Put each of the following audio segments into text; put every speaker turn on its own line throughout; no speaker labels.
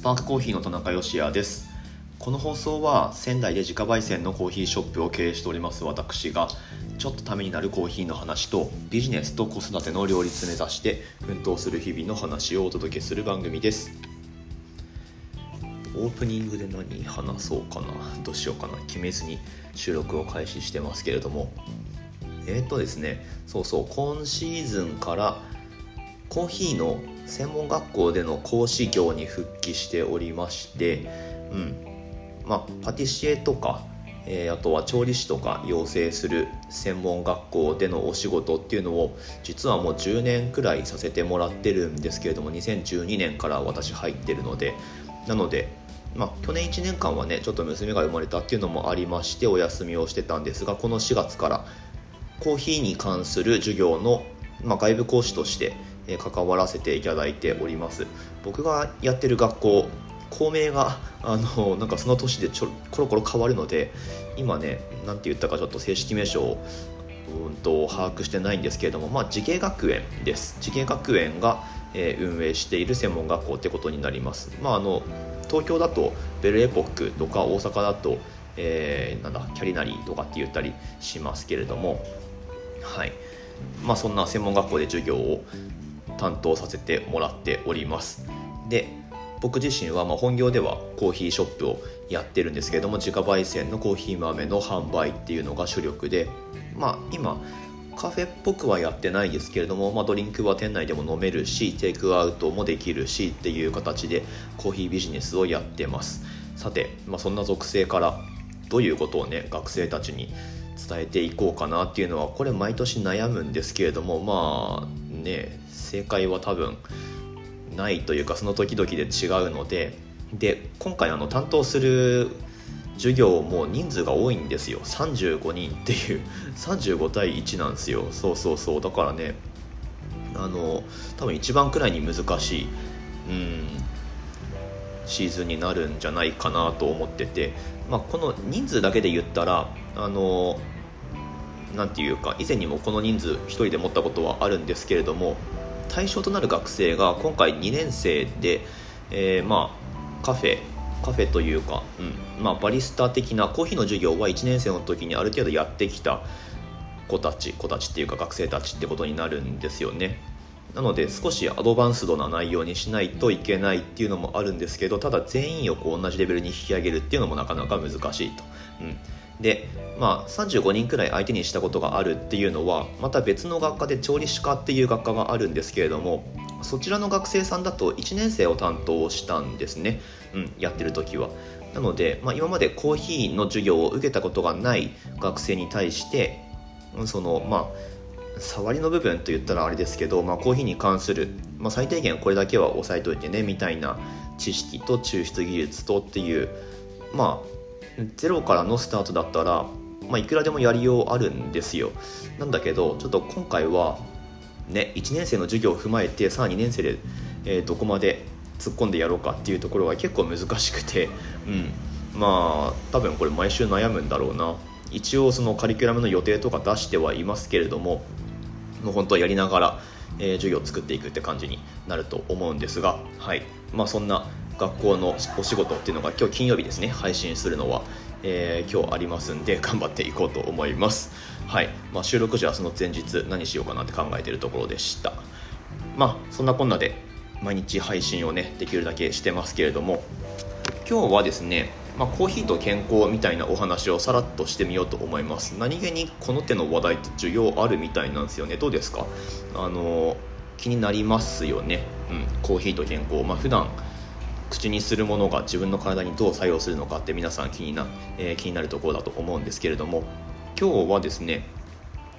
スパークコーヒーの田中芳也です。この放送は仙台で自家焙煎のコーヒーショップを経営しております私がちょっとためになるコーヒーの話とビジネスと子育ての両立目指して奮闘する日々の話をお届けする番組です。オープニングで何話そうかなどうしようかな決めずに収録を開始してますけれども。えっ、ー、とですねそうそう今シーズンからコーヒーの専門学校での講師業に復帰しておりましてうん。まあパティシエとかえー、あとは調理師とか養成する専門学校でのお仕事っていうのを実はもう10年くらいさせてもらってるんですけれども2012年から私入ってるのでなのでまあ、去年1年間はねちょっと娘が生まれたっていうのもありましてお休みをしてたんですがこの4月からコーヒーに関する授業の、まあ、外部講師として関わらせていただいております。僕がやってる学校校名が あのなんかその年でちょコロコロ変わるので今ね何て言ったかちょっと正式名称をうんと把握してないんですけれども、まあ、慈恵学園です。慈恵学園が、えー、運営している専門学校ってことになります、まあ、あの東京だとベルエポックとか大阪だと、えー、なんだキャリナリーとかって言ったりしますけれどもはい。まあそんな専門学校で授業を担当させてもらっております。で僕自身はま本業ではコーヒーショップをやってるんですけれども自家焙煎のコーヒー豆の販売っていうのが主力でまあ今カフェっぽくはやってないですけれども、まあ、ドリンクは店内でも飲めるしテイクアウトもできるしっていう形でコーヒービジネスをやってます。さて、まあ、そんな属性からどういうことをね学生たちに伝えていこうかなっていうのはこれ毎年悩むんですけれどもまあね正解は多分ないというかその時々で違うのでで今回あの担当する授業も人数が多いんですよ。35人っていう。35対1なんですよ。そうそうそう。だからねあの多分一番くらいに難しいうんシーズンになるんじゃないかなと思ってて、まあ、この人数だけで言ったらあのなんていうか以前にもこの人数1人で持ったことはあるんですけれども対象となる学生が今回2年生で、えー、まあカフェカフェというか、うんまあ、バリスタ的なコーヒーの授業は1年生の時にある程度やってきた子たち子たちっていうか学生たちってことになるんですよね。なので少しアドバンスドな内容にしないといけないっていうのもあるんですけどただ全員をこう同じレベルに引き上げるっていうのもなかなか難しいと、うん、でまあ35人くらい相手にしたことがあるっていうのはまた別の学科で調理師科っていう学科があるんですけれどもそちらの学生さんだと1年生を担当したんですね、うん、やってる時は。なので、まあ、今までコーヒーの授業を受けたことがない学生に対してそのまあ触りの部分と言ったらあれですけど、まあ、コーヒーに関する、まあ、最低限これだけは押さえといてねみたいな知識と抽出技術とっていうまあゼロからのスタートだったら、まあ、いくらでもやりようあるんですよ。なんだけどちょっと今回はね、1年生の授業を踏まえてさあ2年生で、えー、どこまで突っ込んでやろうかっていうところが結構難しくて、うん、まあ多分これ毎週悩むんだろうな。一応そのカリキュラムの予定とか出してはいますけれどももう本当はやりながら、えー、授業を作っていくって感じになると思うんですが、はい。まあ、そんな学校のお仕事っていうのが今日金曜日ですね配信するのは、えー、今日ありますんで頑張っていこうと思います。はい、まあ、収録時はその前日何しようかなって考えてるところでした。まあそんなこんなで毎日配信をねできるだけしてますけれども今日はですねまあ、コーヒーと健康みたいなお話をさらっとしてみようと思います。何気にこの手の話題って需要あるみたいなんですよね。どうですか？あの気になりますよね、うん、コーヒーと健康。まあ普段口にするものが自分の体にどう作用するのかって皆さん気にな,、えー、気になるところだと思うんですけれども今日はですね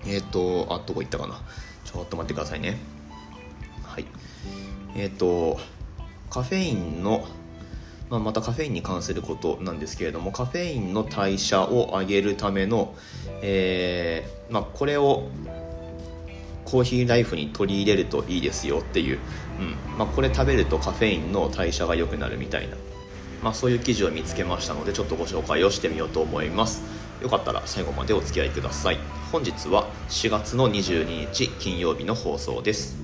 えっ、ー、とあどこ行ったかな？ちょっと待ってくださいね。はい。えっ、ー、とカフェインのまあ、またカフェインに関することなんですけれどもカフェインの代謝を上げるための、えーまあ、これをコーヒーライフに取り入れるといいですよっていう、うん。まあ、これ食べるとカフェインの代謝が良くなるみたいな、まあ、そういう記事を見つけましたのでちょっとご紹介をしてみようと思います。よかったら最後までお付き合いください。本日は4月の22日金曜日の放送です。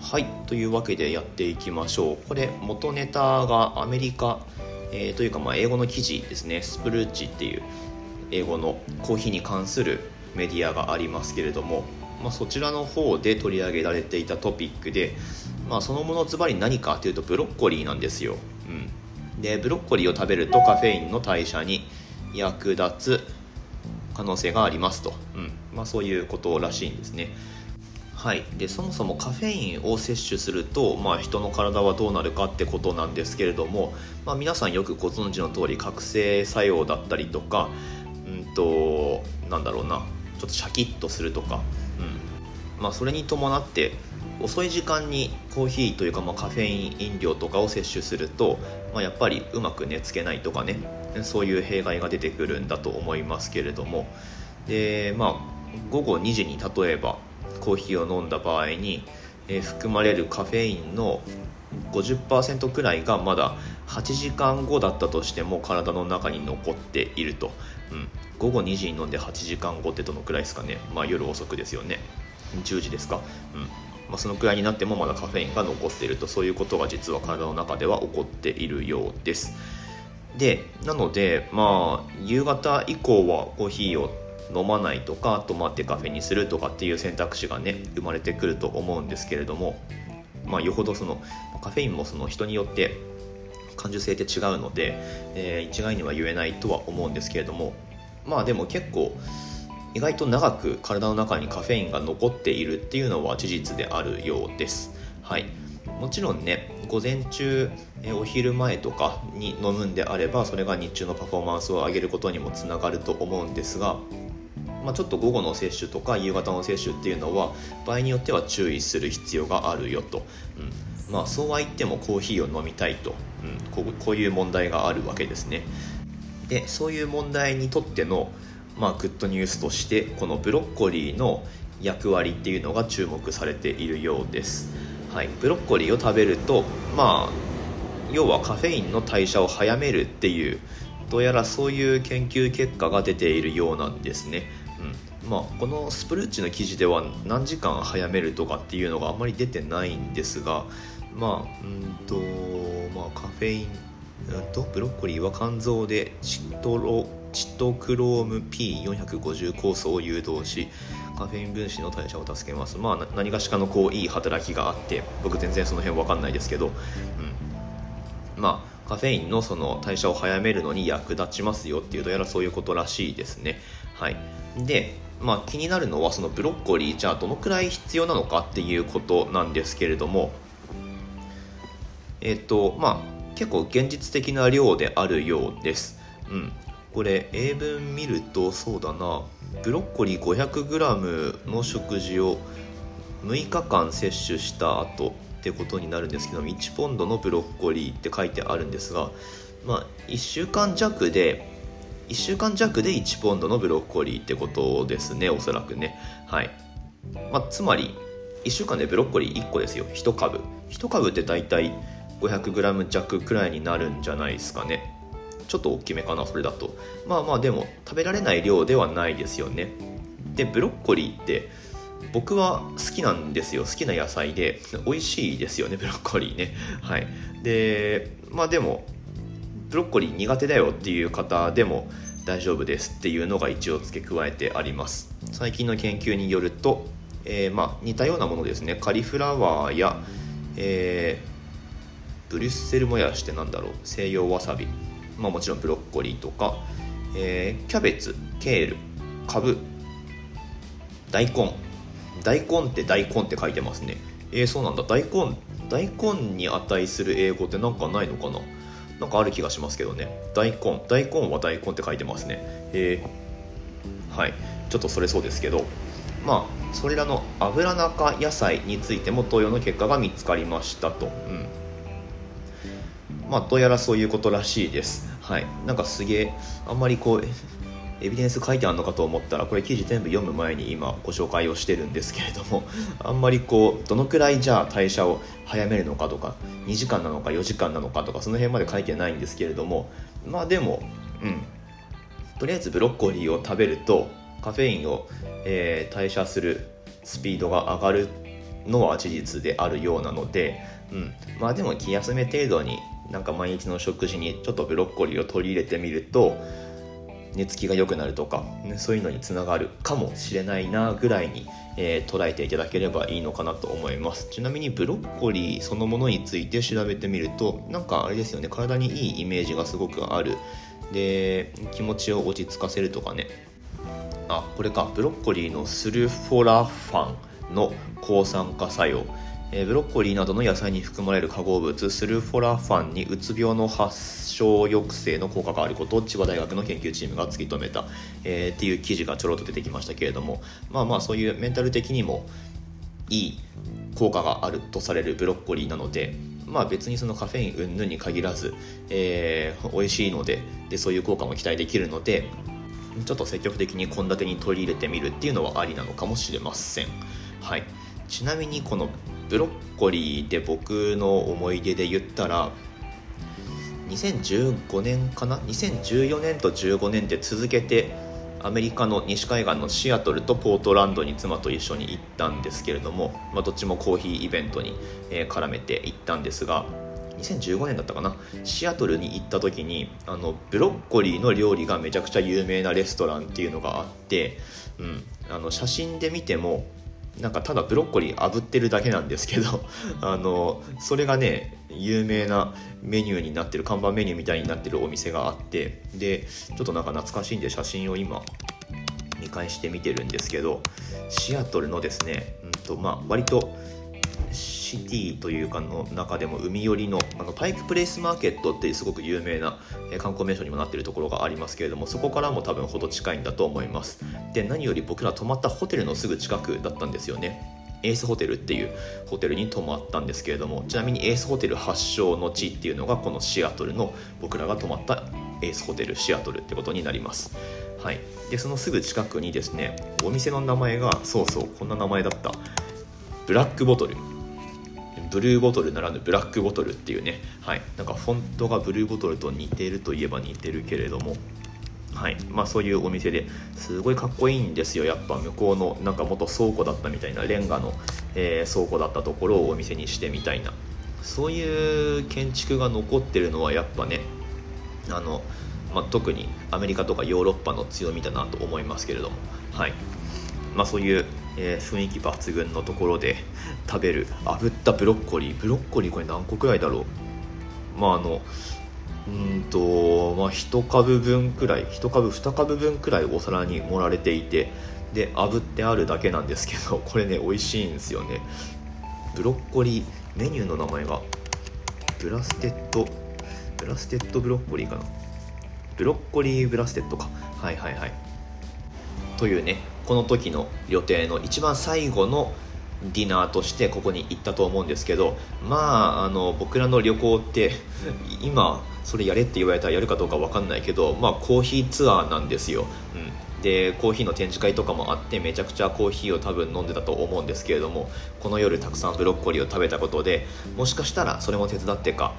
はい。というわけでやっていきましょう。これ元ネタがアメリカ、えー、というかまあ英語の記事ですね。スプルーチっていう英語のコーヒーに関するメディアがありますけれども、まあ、そちらの方で取り上げられていたトピックで、まあ、そのものズバリ何かというとブロッコリーなんですよ、うん、でブロッコリーを食べるとカフェインの代謝に役立つ可能性がありますと、うん。まあ、そういうことらしいんですね。はい、でそもそもカフェインを摂取すると、まあ、人の体はどうなるかってことなんですけれども、まあ、皆さんよくご存知の通り覚醒作用だったりとかうんとなんだろうな。ちょっとシャキッとするとか、まあ、それに伴って遅い時間にコーヒーというか、まあ、カフェイン飲料とかを摂取すると、まあ、やっぱりうまく寝つけないとかねそういう弊害が出てくるんだと思いますけれども。でまあ午後2時に例えばコーヒーを飲んだ場合に、えー、含まれるカフェインの50%くらいがまだ8時間後だったとしても体の中に残っていると、うん、午後2時に飲んで8時間後ってどのくらいですかね、まあ、夜遅くですよね。10時ですか、うん。まあ、そのくらいになってもまだカフェインが残っていると。そういうことが実は体の中では起こっているようです。でなのでまあ夕方以降はコーヒーを飲まないとかあと待ってカフェにするとかっていう選択肢がね生まれてくると思うんですけれどもまあよほどそのカフェインもその人によって感受性って違うので、えー、一概には言えないとは思うんですけれどもまあでも結構意外と長く体の中にカフェインが残っているっていうのは事実であるようです。はい、もちろんね午前中えお昼前とかに飲むんであればそれが日中のパフォーマンスを上げることにもつながると思うんですがまあ、ちょっと午後の摂取とか夕方の摂取っていうのは場合によっては注意する必要があるよと、うん。まあ、そうは言ってもコーヒーを飲みたいと、うん、こうこういう問題があるわけですね。でそういう問題にとっての、まあ、グッドニュースとしてこのブロッコリーの役割っていうのが注目されているようです、はい、ブロッコリーを食べるとまあ要はカフェインの代謝を早めるっていうどうやらそういう研究結果が出ているようなんですね。うん。まあ、このスプルッチの記事では何時間早めるとかっていうのがあんまり出てないんですがまあうんとまあカフェインとブロッコリーは肝臓でチトロチトクローム P450 酵素を誘導しカフェイン分子の代謝を助けます。まあ何がしかのこういい働きがあって僕全然その辺分かんないですけど、うん、まあカフェインのその代謝を早めるのに役立ちますよっていうとやらそういうことらしいですね。はい。で、まあ、気になるのはそのブロッコリーじゃあどのくらい必要なのかっていうことなんですけれどもえっ、とまあ結構現実的な量であるようです。うん、これ英文見るとそうだな。ブロッコリー 500g の食事を6日間摂取した後ってことになるんですけど1ポンドのブロッコリーって書いてあるんですが、まあ、1週間弱で1週間弱で1ポンドのブロッコリーってことですねおそらくね。はい、まあ、つまり1週間でブロッコリー1個ですよ。1株。1株って大体 500g 弱くらいになるんじゃないですかね。ちょっと大きめかなそれだと。まあまあでも食べられない量ではないですよね。でブロッコリーって僕は好きなんですよ。好きな野菜で美味しいですよねブロッコリーね。はい。でまあでもブロッコリー苦手だよっていう方でも大丈夫ですっていうのが一応付け加えてあります。最近の研究によると、えー、まあ似たようなものですね。カリフラワーや、えー、ブリュッセルもやしってなんだろう。西洋わさび、まあ、もちろんブロッコリーとか、えー、キャベツケールカブ大根。大根って大根って書いてますね。えー、そうなんだ。大根大根に値する英語って何かないのかな？なんかある気がしますけどね。大根大根は大根って書いてますね。えー、はい。ちょっとそれそうですけど。まあそれらの油中野菜についても同様の結果が見つかりましたと、うん、まあどうやらそういうことらしいです。はい。なんかすげえあんまりこうエビデンス書いてあるのかと思ったらこれ記事全部読む前に今ご紹介をしてるんですけれども あんまりこうどのくらいじゃあ代謝を早めるのかとか2時間なのか4時間なのかとかその辺まで書いてないんですけれどもまあでもうん。とりあえずブロッコリーを食べるとカフェインを、えー、代謝するスピードが上がるのは事実であるようなので、うん、まあでも気休め程度になんか毎日の食事にちょっとブロッコリーを取り入れてみると寝つきが良くなるとか、ね、そういうのにつながるかもしれないなぐらいに、えー、捉えていただければいいのかなと思います。ちなみにブロッコリーそのものについて調べてみるとなんかあれですよね体にいいイメージがすごくある。で気持ちを落ち着かせるとかね。あこれか。ブロッコリーのスルフォラファンの抗酸化作用。えブロッコリーなどの野菜に含まれる化合物スルフォラファンにうつ病の発症抑制の効果があることを千葉大学の研究チームが突き止めた、えー、っていう記事がちょろっと出てきましたけれどもまあまあそういうメンタル的にもいい効果があるとされるブロッコリーなのでまあ別にそのカフェイン云々に限らず、えー、美味しいのででそういう効果も期待できるのでちょっと積極的に献立に取り入れてみるっていうのはありなのかもしれません。はい、ちなみにこのブロッコリーで僕の思い出で言ったら2015年かな？2014年と15年で続けてアメリカの西海岸のシアトルとポートランドに妻と一緒に行ったんですけれども、まあ、どっちもコーヒーイベントに、絡めて行ったんですが2015年だったかな？シアトルに行った時にあのブロッコリーの料理がめちゃくちゃ有名なレストランっていうのがあって、うん、あの写真で見てもなんかただブロッコリー炙ってるだけなんですけど あのそれがね有名なメニューになってる看板メニューみたいになってるお店があってでちょっとなんか懐かしいんで写真を今見返して見てるんですけどシアトルのですね、うんとまあ、割とシティというかの中でも海寄りのあのパイクプレイスマーケットってすごく有名な観光名所にもなっているところがありますけれどもそこからも多分ほど近いんだと思います。で何より僕ら泊まったホテルのすぐ近くだったんですよね。エースホテルっていうホテルに泊まったんですけれどもちなみにエースホテル発祥の地っていうのがこのシアトルの僕らが泊まったエースホテルシアトルってことになります。はい。でそのすぐ近くにですねお店の名前がそうそうこんな名前だった。ブラックボトル。ブルーボトルならぬブラックボトルっていうね、はい、なんかフォントがブルーボトルと似てるといえば似てるけれども、はい。まあ、そういうお店ですごいかっこいいんですよ。やっぱ向こうのなんか元倉庫だったみたいなレンガの、えー、倉庫だったところをお店にしてみたいな。そういう建築が残ってるのはやっぱねあの、まあ、特にアメリカとかヨーロッパの強みだなと思いますけれども。はい。まあ、そういうえー、雰囲気抜群のところで食べる。炙ったブロッコリー。ブロッコリーこれ何個くらいだろう？まああのうんとまあ1株分くらい1株2株分くらいお皿に盛られていてで炙ってあるだけなんですけど これね美味しいんですよね。ブロッコリーメニューの名前が blasted blasted broccoli かな？ブロッコリー blasted か。はいはいはい。というねこの時の予定の一番最後のディナーとしてここに行ったと思うんですけどまああの僕らの旅行って 今それやれって言われたらやるかどうか分かんないけどまあコーヒーツアーなんですよ、うん、でコーヒーの展示会とかもあってめちゃくちゃコーヒーを多分飲んでたと思うんですけれどもこの夜たくさんブロッコリーを食べたことでもしかしたらそれも手伝ってか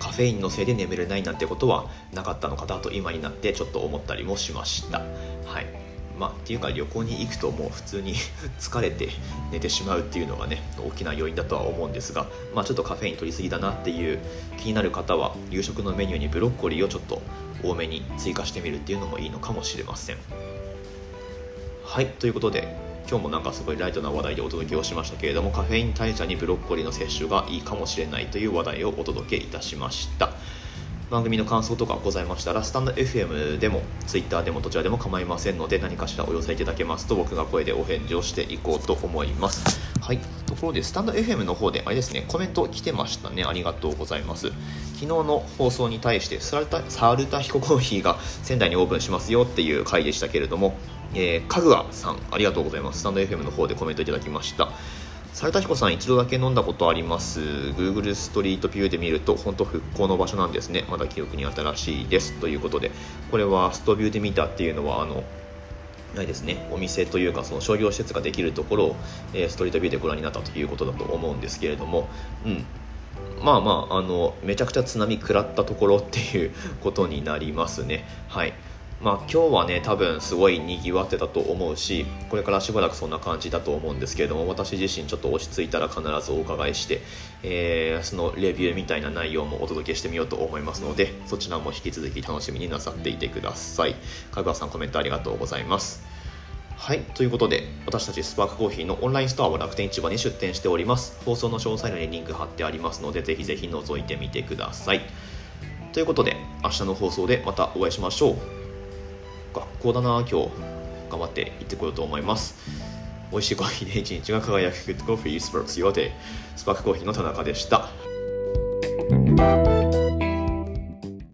カフェインのせいで眠れないなんてことはなかったのかなと今になってちょっと思ったりもしました。はい。まあ、っていうか旅行に行くともう普通に 疲れて寝てしまうっていうのがね大きな要因だとは思うんですが、まあ、ちょっとカフェイン取りすぎだなっていう気になる方は夕食のメニューにブロッコリーをちょっと多めに追加してみるっていうのもいいのかもしれません。はい。ということで今日もなんかすごいライトな話題でお届けをしましたけれどもカフェイン代謝にブロッコリーの摂取がいいかもしれないという話題をお届けいたしました。番組の感想とかございましたらスタンド FM でも Twitter でもどちらでも構いませんので何かしらお寄せいただけますと僕が声でお返事をしていこうと思います。はい。ところでスタンド FM の方であれですねコメント来てましたね。ありがとうございます。昨日の放送に対してサルタサルタヒココーヒーが仙台にオープンしますよっていう回でしたけれどもえ、かぐわさんありがとうございます。スタンド FM の方でコメントいただきました。斉田彦さん一度だけ飲んだことあります。Google ストリートビューで見ると本当復興の場所なんですね。まだ記憶に新しいです。ということでこれはストビューで見たっていうのはあのないですね。お店というかその商業施設ができるところを、えー、ストリートビューでご覧になったということだと思うんですけれども、うん、まあまああのめちゃくちゃ津波食らったところっていうことになりますね。はい。まあ、今日はね多分すごいにぎわってたと思うしこれからしばらくそんな感じだと思うんですけれども私自身ちょっと落ち着いたら必ずお伺いして、えー、そのレビューみたいな内容もお届けしてみようと思いますのでそちらも引き続き楽しみになさっていてください香川さんコメントありがとうございますはい、ということで、私たちスパークコーヒーのオンラインストアは楽天市場に出店しております。放送の詳細欄にリンク貼ってありますので、ぜひぜひ覗いてみてください。ということで、明日の放送でまたお会いしましょう。高だな今日。頑張って行ってこようと思います。美味しいコーヒーで一日が輝くグッドコーヒースパークスヨーデスパークコーヒーの田中でした。